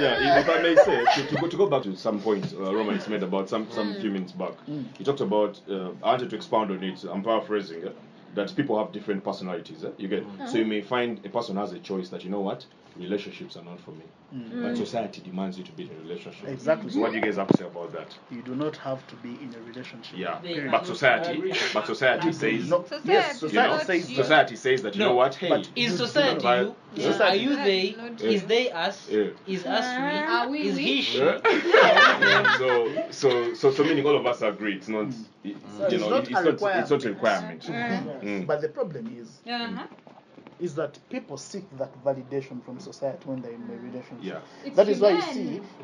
yeah, if I may say, to, to, go, to go back to some points uh, Roman has made about some, some few minutes back, he talked about, uh, I wanted to expound on it, I'm paraphrasing, uh, that people have different personalities. Uh, you get So you may find a person has a choice that, you know what, relationships are not for me. But society demands you to be in a relationship. Exactly. So what do you guys have to say about that? You do not have to be in a relationship. Yeah, Period. but society, but society says, No, Society yes, you society know, says that. society says that, you know what, hey, but Is society not- you? Yeah. Are you they? Not Is they us? Yeah. Is us Are we? we Is we? he she? Yeah. so, so, so, so, meaning all of us agree. It's not, it, It's you know, not it's, a not, it's not a requirement. Mm. But the problem is, Uh-huh. Is that people seek that validation from society when they're in a relationship. Yeah. It's That is why you demand.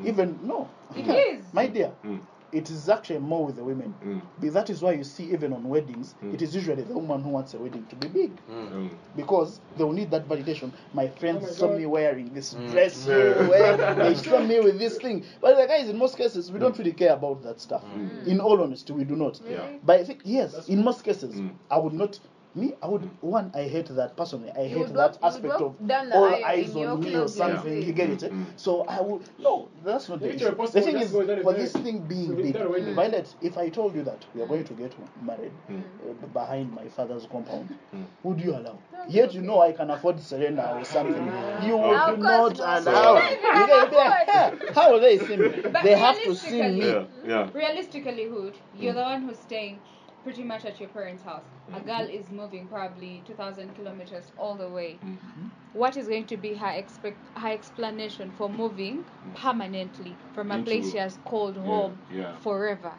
see, even no, It is. my dear, Mm. it is actually more with the women. Mm. But That is why you see, even on weddings, Mm. it is usually the woman who wants a wedding to be big Mm. because they will need that validation. My friends Oh my saw God. me wearing this Mm. dress, you wear, they saw me with this thing. But the guys, in most cases, we don't really care about that stuff. In all honesty, we do not. Yeah. But I think yes, in most cases, Mm. I would not. Me, I would one. I hate that personally. I hate that walk- aspect of all eyes on me or something. yeah. You get it? eh? Mm. So I would no. That's not the issue. The thing is, for this thing being big, done. Violet. If I told you that we are going to get married Mm. uh, behind my father's compound, Mm. would you allow? Yet you know I can afford Serena or something. You would course not not. allow. So- You get it? "Yeah, How will they see me? But They have to see realistically- me. Yeah, yeah. Realistically, Hood, you're the one who's staying pretty much at your parents' house. A girl mm-hmm. is moving probably 2,000 kilometers all the way. Mm-hmm. What is going to be her expect her explanation for moving mm-hmm. permanently from a Into- place she has called home yeah. forever?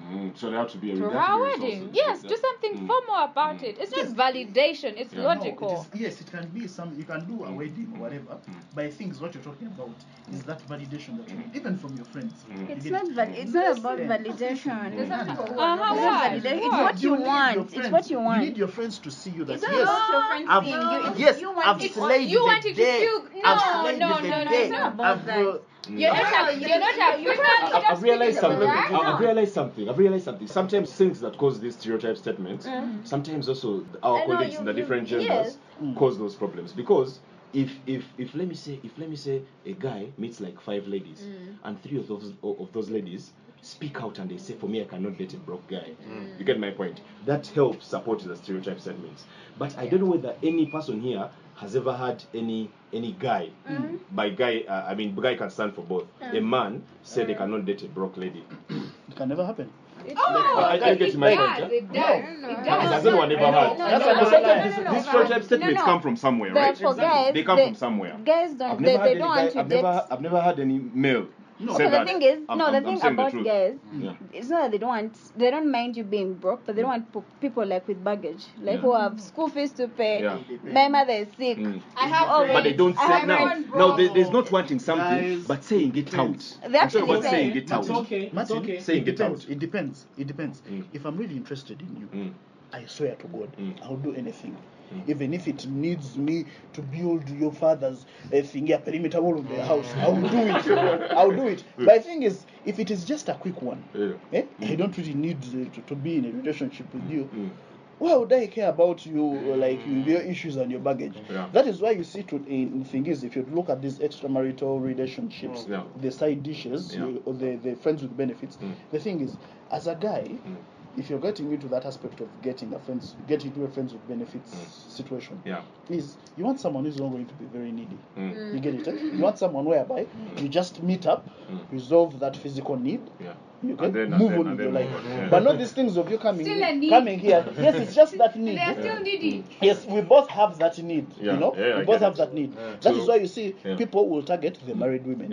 Mm. So there have to be a To there have to her be wedding. resources. Yes, do something Mm. formal about Mm. it. It's Yes. not validation, it's Yeah. No, logical. it is, yes, it can be some. You can do a wedding or whatever. Mm. But I think what you're talking about is that validation that you need, even from your friends. Mm. You It's get not it? val- it's not about Yeah. validation. There's something for It's one. not It's Why? what you need your want. It's what you want. You need your friends to see you that It's yes, about your friends I've, seeing you. Yes, you want I've it. slayed You want it to day. feel- no, no, no, no, it's not about that. Uh, You're not a, you're not a You African. can't- I- I've realized something. speaking to the I've realized something. I've realized something. Sometimes things that cause these stereotype statements, mm. sometimes also our I know, colleagues you- in the you- different genders yes. cause those problems because if if if let me say if let me say a guy meets like five ladies and three of those of those ladies speak out and they say for me I cannot date a broke guy. Mm. You get my point. That helps support the stereotype statements. But I don't know whether any person here has ever had any any guy mm-hmm. by guy uh, I mean guy can stand for both. A man said they mm. cannot date a broke lady. it can never happen. Oh, I- I it get my does, point, yeah? It does. No. It Has does. anyone ever had? no, That's no, why no, sometimes no, these- no, these no, stereotype no, statements no. come from somewhere, But right? for guys, They come they- from somewhere. Guys don't. I've They, never they had don't any want guy, to I've date. never, I've never had any male. No. So the thing is, I'm- no, the I'm thing saying the about truth. guys, Yeah. it's not that they don't want, they don't mind you being broke, but they don't want people like with baggage, like Yeah. who have school fees to pay. Yeah. My mother is sick. Mm. I have Oh, friends. But they don't I say have now. friends, No, there- there's not wanting something, Guys, but saying it out. They I'm talking actually about say- saying it out. It's okay. It's Martin, okay. Saying it it depends. out. It depends. It depends. Mm. If I'm really interested in you, Mm. I swear to God, Mm. I'll do anything. Mm. Even if it needs me to build your father's uh, thing, a perimeter wall of the house, I'll do it. I'll do it. But the thing is, if it is just a quick one, Yeah. eh, I don't really need uh, to, to be in a relationship with you. Mm. Why would I care about you, like your issues and your baggage? Yeah. That is why you see, to, in thing is, if you look at these extramarital relationships, Yeah. the side dishes, Yeah. uh, or the, the friends with benefits, Mm. the thing is, as a guy, Mm. If you're getting into that aspect of getting a friends, getting to a friends with benefits Mm. situation, Yeah. is you want someone who's not going to be very needy. Mm. You get it? eh? You want someone whereby you just meet up, Mm. resolve that physical need, Yeah. you can And then- and move then- on with your life. yeah. But not these things of you coming Still a need. coming here. Yes, it's just that need. They are still needy. Yes, we both have that need. Yeah, You know, yeah, I we both have it. that need. Yeah. That is So- why you see yeah. people will target the married women.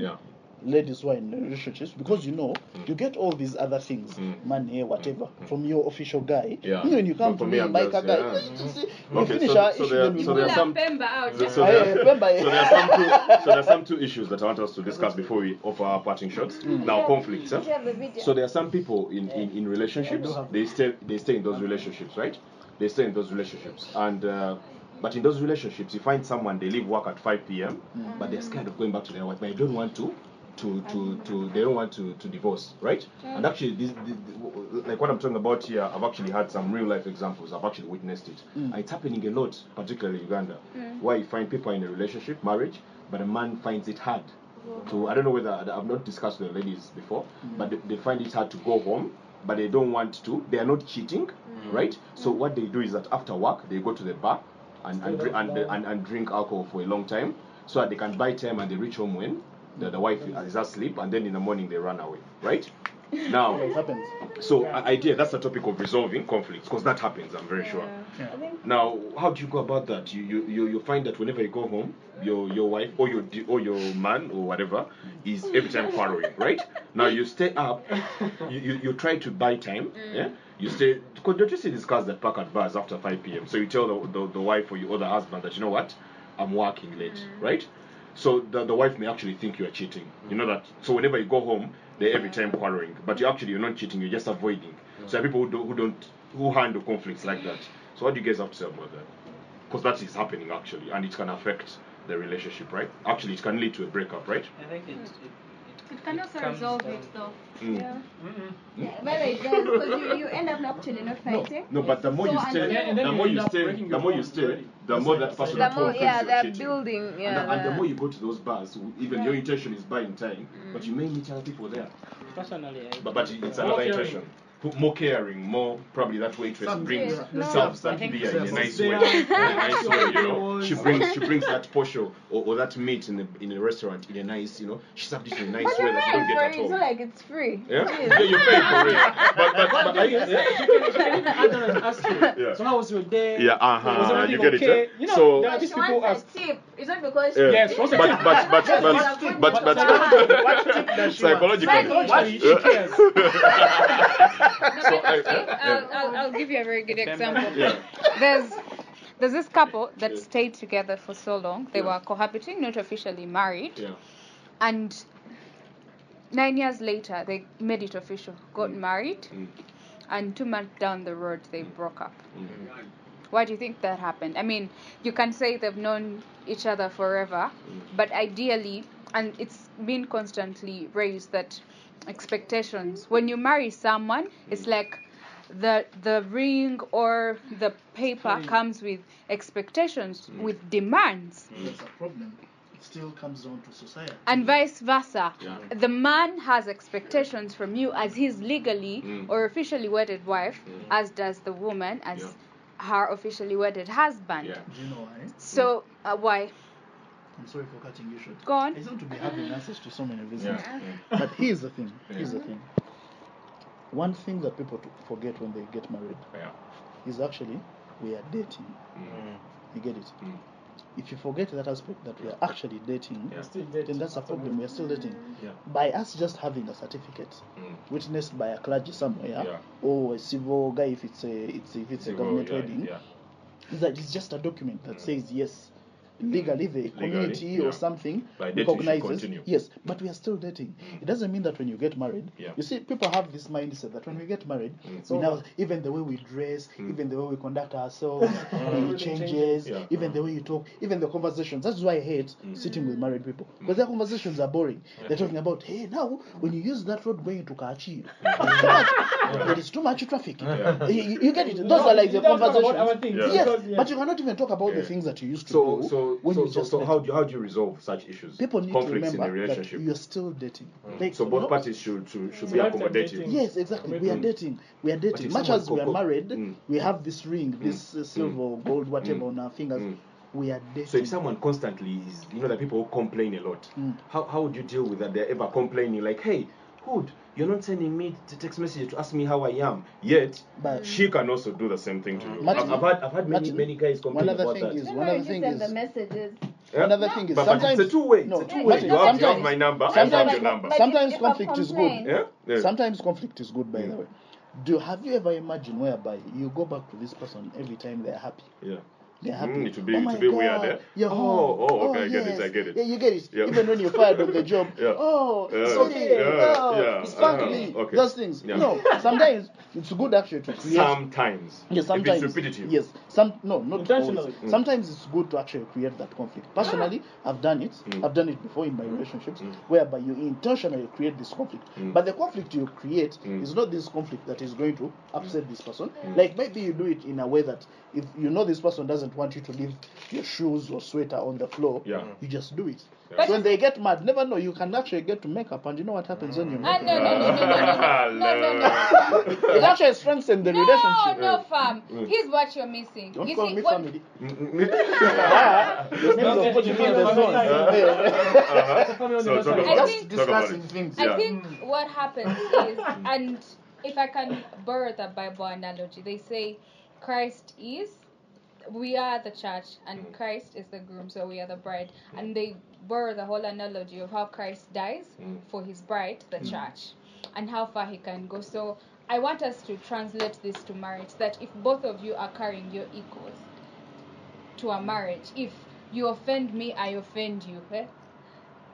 Yeah. ladies who are in relationships because you know you get all these other things, Mm. money, whatever, from your official guy. Yeah. You know, when you come But to me, me, I'm like a just- guy, yeah. you just see- you Okay, finish so- our so issue, there- then so there are some- up Pemba out. So, so there, yeah, remember, so there are some two, so there are some two issues that I want us to discuss before we offer our parting shots. Now conflicts. Huh? So there are some people in, in, in relationships. They stay they stay in those relationships, right? They stay in those relationships, and uh, but in those relationships, you find someone they leave work at 5 p.m. but they're scared of going back to their wife. But they don't want to. To, to, um, to they don't want to, to divorce right? And actually this, this, like what i'm talking about here i've actually had some real life examples. I've actually witnessed it. And it's happening a lot particularly in uganda mm. where you find people in a relationship marriage but a man finds it hard to I don't know whether I've not discussed with the ladies before, but they, they find it hard to go home, but they don't want to. They are not cheating, mm. right? So mm. what they do is that after work they go to the bar and and, and, and and drink alcohol for a long time, so that they can buy time and they reach home when the, the wife is asleep, and then in the morning they run away, right? Now, It happens. so I idea that's the topic of resolving conflicts because that happens. I'm very sure. Now, how do you go about that? You, you you you find that whenever you go home, your your wife or your or your man or whatever is every time quarreling, right? Now you stay up, you, you, you try to buy time, mm. yeah. You stay because don't you see these cars that park at bars after 5 p.m. So you tell the, the, the wife or your other husband that you know what, I'm working late, mm. right? So the, the wife may actually think you are cheating. You know that. So whenever you go home, they're every time quarreling, but you actually you're not cheating. You're just avoiding. So there are people who, do, who don't who handle conflicts like that. So what do you guys have to say about that? Because that is happening actually, and it can affect the relationship, right? Actually, it can lead to a breakup, right? I think it, it, It can also comes resolve it though. Mm. Yeah. Mm-mm. Whether it does, because you, you end up actually not No, fighting. no, no but the more So you stay, Yeah, the you more you stay, the more you stay, the more that person like- at The more, home thinks yeah, you're they're cheating. building. And, the, and the the- more you go to those bars, even your intention is buying time, but you may meet other people there. Personally, I But, but it's More another caring. intention. P- More caring, more probably that waitress Some- brings Yeah, no. serves I that beer in a nice way. In a nice way, you know. She brings she brings that portion or, or that meat in the in a restaurant in a nice, you know. She serves it in a nice But way that you don't get it. at It's not like it's free. Yeah, It yeah, is. you pay for it. But but, but I, yeah. yeah. ask you. Yeah. So how was your day? Yeah, uh-huh, Was everything you get it, okay? eh? You know, So- there are these people ask. tip. It's not because Yeah. Yes, what's the but, tip? but but but but but but What she psychologically. Psychologically, she cares. So I, I'll, I'll, I'll give you a very good example. yeah. There's there's this couple that Yeah. stayed together for so long. They Yeah. were cohabiting, not officially married, Yeah. and nine years later they made it official, got Mm. married, Mm. and two months down the road they broke up. Mm. Why do you think that happened? I mean, you can say they've known each other forever, but ideally, and it's been constantly raised that expectations. When you marry someone, it's like the the ring or the paper comes with expectations, with demands, That's a problem. It still comes down to society. and vice versa. Yeah. The man has expectations from you as his legally Mm. or officially wedded wife, Mm. as does the woman as Yeah. Her officially wedded husband. Yeah. Do you know why? So uh, why? I'm sorry for cutting you short. Go on. I seem to be having answers to so many Yeah. reasons. yeah. But here's the thing. Here's the thing. One thing that people forget when they get married Yeah. is actually we are dating. Mm. You get it? Mm. If you forget that aspect that we are actually dating, Yeah. Still dating. then that's a problem. We are still dating. Yeah. By us just having a certificate Mm. witnessed by a clergy somewhere, Yeah. or a civil guy if it's a it's if it's a government yeah, wedding, yeah. is that it's just a document that Mm. says yes legally the Legally, community yeah. or something By recognizes yes but we are still dating it doesn't mean that when you get married Yeah. you see people have this mindset that when we get married Mm. we now even the way we dress Mm. even the way we conduct ourselves it changes Yeah. even the way you talk even the conversations that's why i hate Mm. sitting with married people because their conversations are boring they're talking about hey now when you use that road going to kachi there's too much there is too much traffic Yeah. you, you- you get it those are like the You don't talk about conversations our Yeah. yes yeah. but you cannot even talk about Yeah. the things that you used to So do so when so, you so, just so met. how do you, how do you resolve such issues? people need Conflicts to in a remember that relationship. you're still dating Mm. like so both know- parties should should, should It's be lifetime accommodating. yes exactly we are dating we are dating if much as we are co- co- married Mm. we have this ring this uh, silver or gold whatever Mm. on our fingers Mm. we are dating So if someone constantly is, you know, that people who complain a lot, Mm. how, how would you deal with that? They're ever complaining like, hey, Hood, you're not sending me the text message to ask me how I am. Yet, But- she can also do the same thing to mm. you. Martin- I've, I've had, I've had many, Martin, many guys one complain other about thing that. is one why other did you thing send the messages? Yeah. Another thing is But- but it's sometimes a two-way, No, it's a two-way. You have- you have sometimes- my number, I have Sometimes, your number. But sometimes if- if conflict is good. Yeah? yeah. Sometimes conflict is good, by the way. Do have you ever imagined whereby you go back to this person every time they're happy? yeah. They're happy. Mm, it be- oh it my will be weird, God, eh? You're Oh, home. oh, okay, I get it. I get it. Yeah, you get it. Yeah. Even when you're fired on the job. Yeah. Oh, Yeah. sorry. Yeah, oh, yeah, it's uh-huh, family. okay. Those things. Yeah. No, sometimes it's good actually to create. Sometimes. Yes, sometimes. If it's repetitive. Yes, some no, not Intentionally. always. Mm. Sometimes it's good to actually create that conflict. Personally, I've done it. Mm. I've done it before in my relationships, Mm. whereby you intentionally create this conflict. Mm. But the conflict you create Mm. is not this conflict that is going to upset this person. Mm. Like maybe you do it in a way that if you know this person doesn't doesn't want you to leave your shoes or sweater on the floor, yeah. Mm. you just do it. Yeah. But so when they get mad, never know. You can actually get to makeup, and you know what happens when you mm. make ah, up? no, no, no, no, no, no, no, It actually strengthens the no, relationship. No, no, fam. Here's what you're missing. Don't you call see, me what... family. ah, you're on the phone. I. Things. I think what happens is, mm. and if I can borrow the Bible analogy, they say Christ is we are the church, and Christ is the groom, so we are the bride. And they borrow the whole analogy of how Christ dies Mm. for his bride, the church, and how far he can go. So I want us to translate this to marriage that if both of you are carrying your equals to a marriage, if you offend me, I offend you. Eh?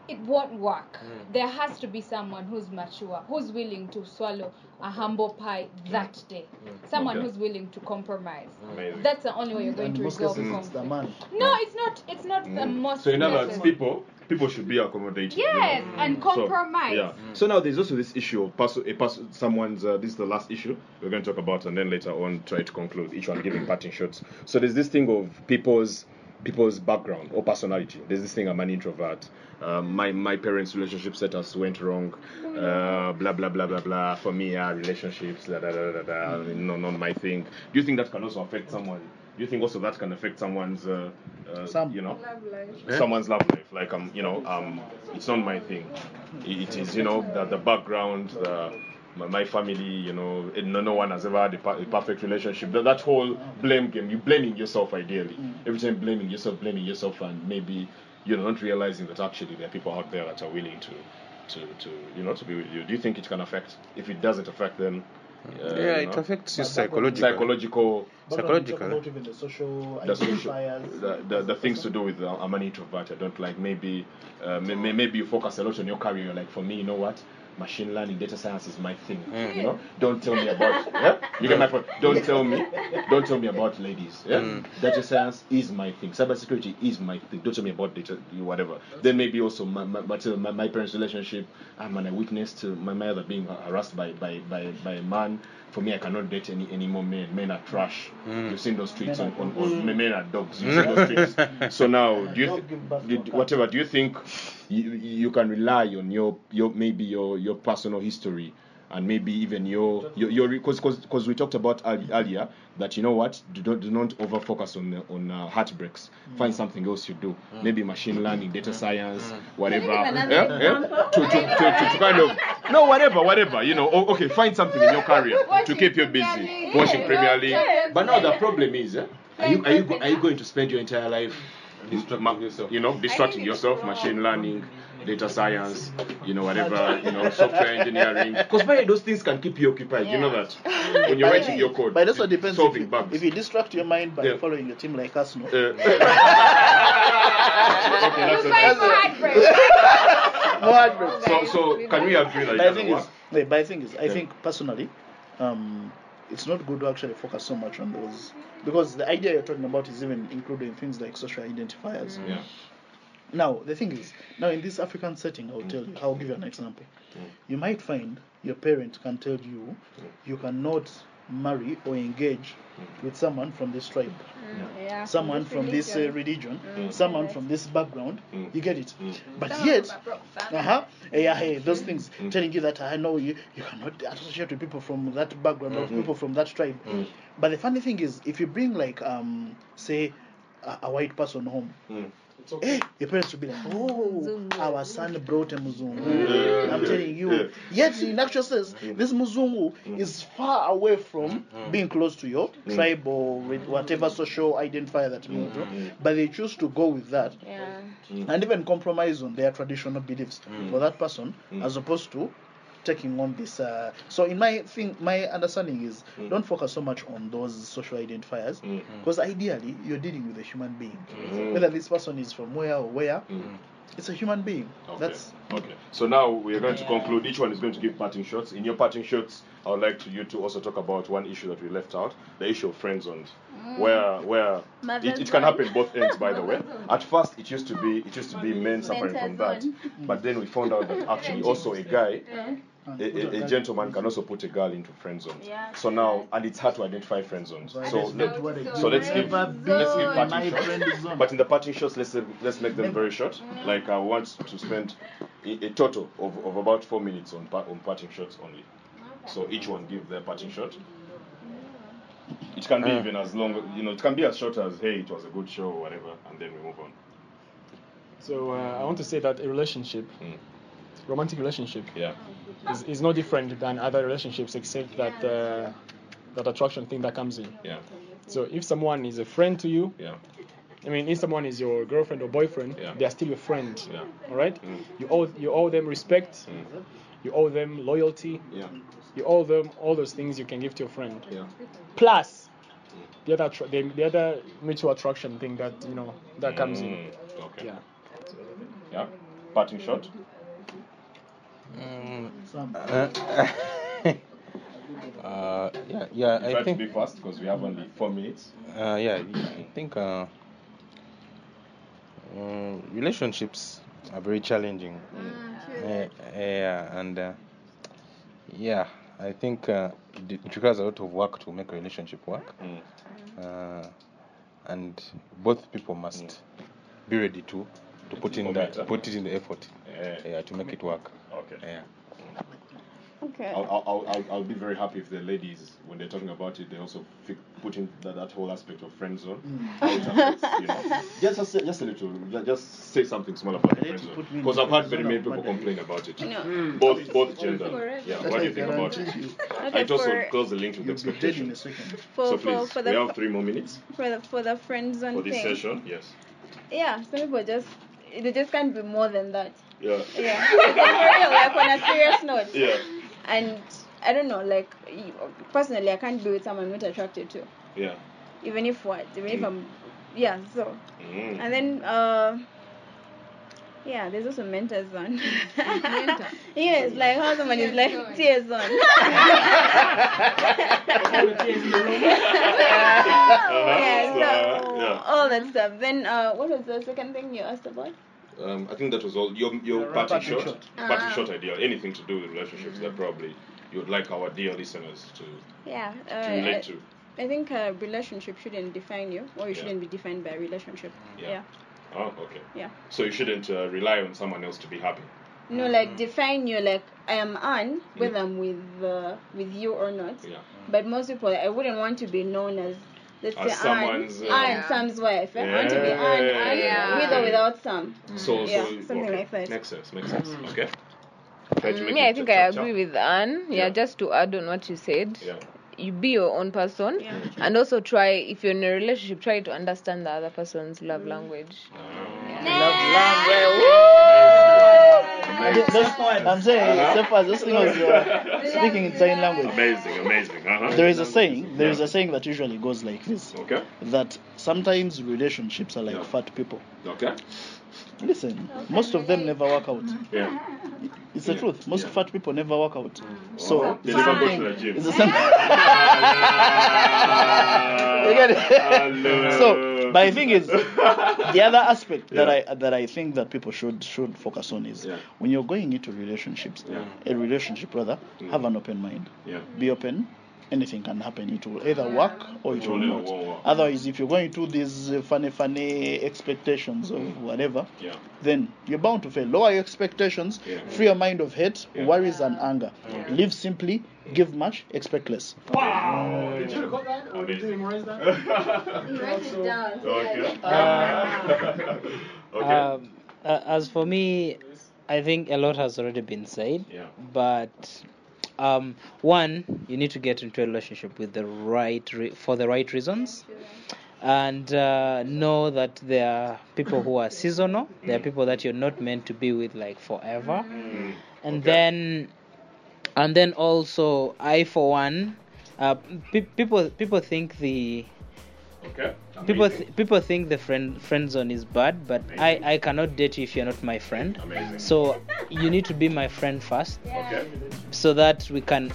It won't work. Mm. There has to be someone who's mature, who's willing to swallow a humble pie that mm. day. Mm. Someone Okay. who's willing to compromise. Amazing. That's the only way you're going In to most resolve cases, it's the man. No, it's not. It's not the Mm. most. So in other words, people people should be accommodating. Yes, you know? and So, compromise. yeah. So now there's also this issue of person, a person, someone's. Uh, this is the last issue we're going to talk about, and then later on try to conclude. Each one giving parting shots. So there's this thing of people's people's background or personality. There's this thing. I'm an introvert. Um, my my parents' relationship status went wrong. Uh, blah blah blah blah blah. For me, uh, relationships. Da, da, da, da, da, no, not my thing. Do you think that can also affect someone? Do you think also that can affect someone's, uh, uh, Some. you know, Love life. someone's love life. Like um, you know, um, it's not my thing. It is, you know, the, the background, the my, my family, you know, and no, no one has ever had a, per- a perfect relationship. That, that whole blame game, you're blaming yourself ideally. Every time blaming yourself, blaming yourself, and maybe you know, not realizing that actually there are people out there that are willing to, to, to, you know, to be with you. Do you think it can affect? If it doesn't affect them, uh, yeah, you it know, affects you But that psychologically. psychological. But when we talk Psychological. about even the social the, social, the, the, the things to do with uh, I'm an introvert. I don't like maybe uh, may, may- maybe you focus a lot on your career. Like for me, you know what? Machine learning, data science is my thing. Mm. You know, don't tell me about. Yeah, you get my point. Don't tell me. Don't tell me about ladies. Yeah, mm. data science is my thing. Cybersecurity is my thing. Don't tell me about data, whatever. Then maybe also my my, my, my, my parents' relationship. Ah, I'm an eyewitness to my mother being harassed by by by, by a man. For me, I cannot date any any more men. Men are trash. Mm. You've seen those streets on, on, on men are dogs. You've mm. seen those streets. So now, do you Dog th- give birth to do- whatever? Do you think you, you can rely on your your maybe your your personal history and maybe even your your your because because we talked about earlier that you know what do not do not over focus on on uh, heartbreaks. Mm. Find something else you do. Mm. Maybe machine mm. learning, data science, whatever. Can you give another Yeah, yeah. To, to, to, to, to kind of no whatever whatever you know. Oh, okay, find something in your career to keep you busy. Watching Yeah. Premier League. Yeah. But now the problem is, eh, are you are you go, are you going to spend your entire life Distracting yourself. you know, distracting yourself, machine learning, data science, you know, whatever, you know, software engineering. Because by those things can keep you occupied. You know that when you're writing your code, But it also depends if solving you, bugs. if you distract your mind by Yeah. following a team like Arsenal. Uh, okay, You that's fight a, for heartbreak. No heartbreak. so, so can we agree that it But the doesn't thing work? is, but the thing is, I Yeah. think personally, um, it's not good to actually focus so much on those because the idea you're talking about is even including things like social identifiers. Mm. Yeah. Now, the thing is, now in this African setting, I'll mm. tell you, I'll give you an example. Mm. You might find your parent can tell you you cannot marry or engage with someone from this tribe, Yeah. someone from this uh, religion. religion, someone from this background. Mm. You get it? Mm. But Someone yet, from a broke family. uh-huh, yeah, hey, those things Mm. telling you that I know you, you cannot associate with people from that background or Mhm. people from that tribe. Mm. But the funny thing is, if you bring like um, say, a, a white person home, Mm. It's okay. your parents will be like, oh, our son brought a Muzungu. Mm. I'm telling you. Yet, in actual sense, this Muzungu is far away from being close to your mm. tribe or whatever social identifier that you want. Mm. But they choose to go with that Yeah. and even compromise on their traditional beliefs mm. for that person as opposed to taking on this uh, so in my thing my understanding is mm. don't focus so much on those social identifiers mm. because ideally you're dealing with a human being. Mm. Whether this person is from where or where it's a human being. Okay. that's okay. So now we are going to conclude. Each one is going to give parting shots. In your parting shots, I would like to you to also talk about one issue that we left out: the issue of friend zones, where where it, it can happen both ends. By the way, at first it used to be it used to be men suffering from that, but then we found out that actually also a guy. A, a, a gentleman can also put a girl into friend zones. Yeah. So now, and it's hard to identify friend zones. So, that's let, not what I so let's give let's give parting shots. But in the parting shots, let's let's make them very short. Like I want to spend a, a total of, of about four minutes on on parting shots only. So each one give their parting shot. It can be even as long, you know, it can be as short as hey, it was a good show or whatever, and then we move on. So uh, I want to say that a relationship, Mm. Romantic relationship, Yeah. is, is no different than other relationships except that uh, that attraction thing that comes in. Yeah. So if someone is a friend to you, Yeah. I mean, if someone is your girlfriend or boyfriend, Yeah. they are still your friend. Yeah. All right. Mm. You owe you owe them respect. Mm. You owe them loyalty. Yeah. You owe them all those things you can give to your friend. Yeah. Plus the other attra- the, the other mutual attraction thing that you know that comes in. Mm. Okay. Yeah. Yeah. Parting shot. Mm, Some- uh, uh, yeah, yeah, Try I to think. be fast because we have only four minutes. Uh, yeah, I think uh, um, relationships are very challenging. Uh, yeah, and uh, yeah, I think uh, it it requires a lot of work to make a relationship work, Mm. uh, and both people must be ready to to put in Commit, that put it in the effort, Yeah. yeah, to make it work. Okay. Yeah. Okay. I'll, I'll, I'll, I'll, I'll be very happy if the ladies, when they're talking about it, they also fi- put in that, that whole aspect of friend zone. Mm. How it affects, you know. Just, just, just a little, just say something small about the They friend zone. put me in Because the I've had very many people complain about it. No. Mm. Both, both gender. Yeah, what do you think about guarantee it? Okay, I'd also for, close the link with You'll be dead in a expectations. for, So for, please, for we the have three more minutes for the for the friend zone for this thing. session. Yes. Yeah, some people just they just can't be more than that. Yeah. Yeah, for real, like on a serious note. Yeah. And I don't know, like personally, I can't be with someone I'm not attracted to, Yeah. even if what, even if Mm. I'm, yeah. So Mm. and then uh, yeah, there's also mentor zone. Mentor. yes, like how someone is like zone. tear zone. All the tears in the room. yeah, so Uh-huh. yeah. all that stuff. Then uh, what was the second thing you asked about? Um, I think that was all. Your your Yeah, parting parting shot, shot. parting Ah. shot idea. Anything to do with relationships that probably you would like our dear listeners to, Yeah, to uh, relate I, to. I think a relationship shouldn't define you, or you Yeah. shouldn't be defined by a relationship. Yeah. yeah. Oh, okay. Yeah. So you shouldn't uh, rely on someone else to be happy. No, like define you like I am on whether I'm with uh, with you or not. Yeah. But most people, I wouldn't want to be known as let's As say someone's, Anne, uh, Anne, Yeah. Sam's wife. I want to be Yeah. Anne, Anne Yeah. with or without Sam. So, Yeah, so something okay. like that. Makes sense. Makes sense. Okay. Mm, make me, it I think I chap, chap. agree with Anne. Yeah, Yeah. just to add on what you said. Yeah. You be your own person, Yeah. and also try if you're in a relationship, try to understand the other person's love language. I'm saying, so far this thing was uh, speaking in sign language. Amazing. Amazing. Uh-huh. There is a saying. There is Yeah. a saying that usually goes like this: Okay. that sometimes relationships are like Yeah. fat people. Okay. Listen, most of them never work out. Yeah. It's the Yeah. truth. Most Yeah. fat people never work out. So Oh, they it's never go to the gym. It's the same. You get it? Hello. so, but the thing is, the other aspect that I that I think that people should should focus on is Yeah. when you're going into relationships, Yeah. a relationship rather, Mm. have an open mind. Yeah. Be open. Anything can happen. It will either work or it will Only not. won't work. Otherwise, if you're going to these uh, funny, funny expectations of whatever, Yeah. then you're bound to fail. Lower your expectations, Yeah. free your mind of hate, Yeah. worries, and anger. Live simply, give much, expect less. Wow. Did you record that or did you memorize that? Write it down. Okay. Uh, Okay. Um, uh, as for me, I think a lot has already been said. Yeah. But um, one, you need to get into a relationship with the right re- for the right reasons, and uh, know that there are people who are seasonal. There are people that you're not meant to be with like forever, and then and then also I for one, uh, pe- people people think the Okay. people th- people think the friend friend zone is bad but I, I cannot date you if you're not my friend Amazing. so you need to be my friend first Okay. so that we can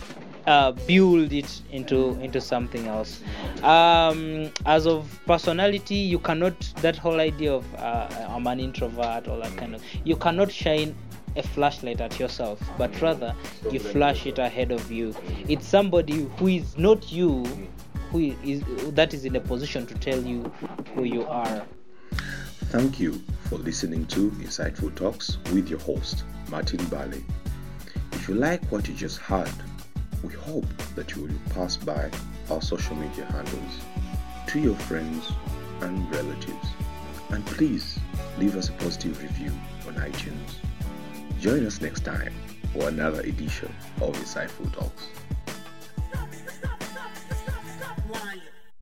uh, build it into into something else. Um, as of personality you cannot that whole idea of uh, i'm an introvert all that kind of you cannot shine a flashlight at yourself but rather you flash it ahead of you. It's somebody who is not you who is that is in a position to tell you who you are. Thank you for listening to Insightful Talks with your host, Martin Bale. If you like what you just heard, we hope that you will pass by our social media handles to your friends and relatives. And please leave us a positive review on iTunes. Join us next time for another edition of Insightful Talks.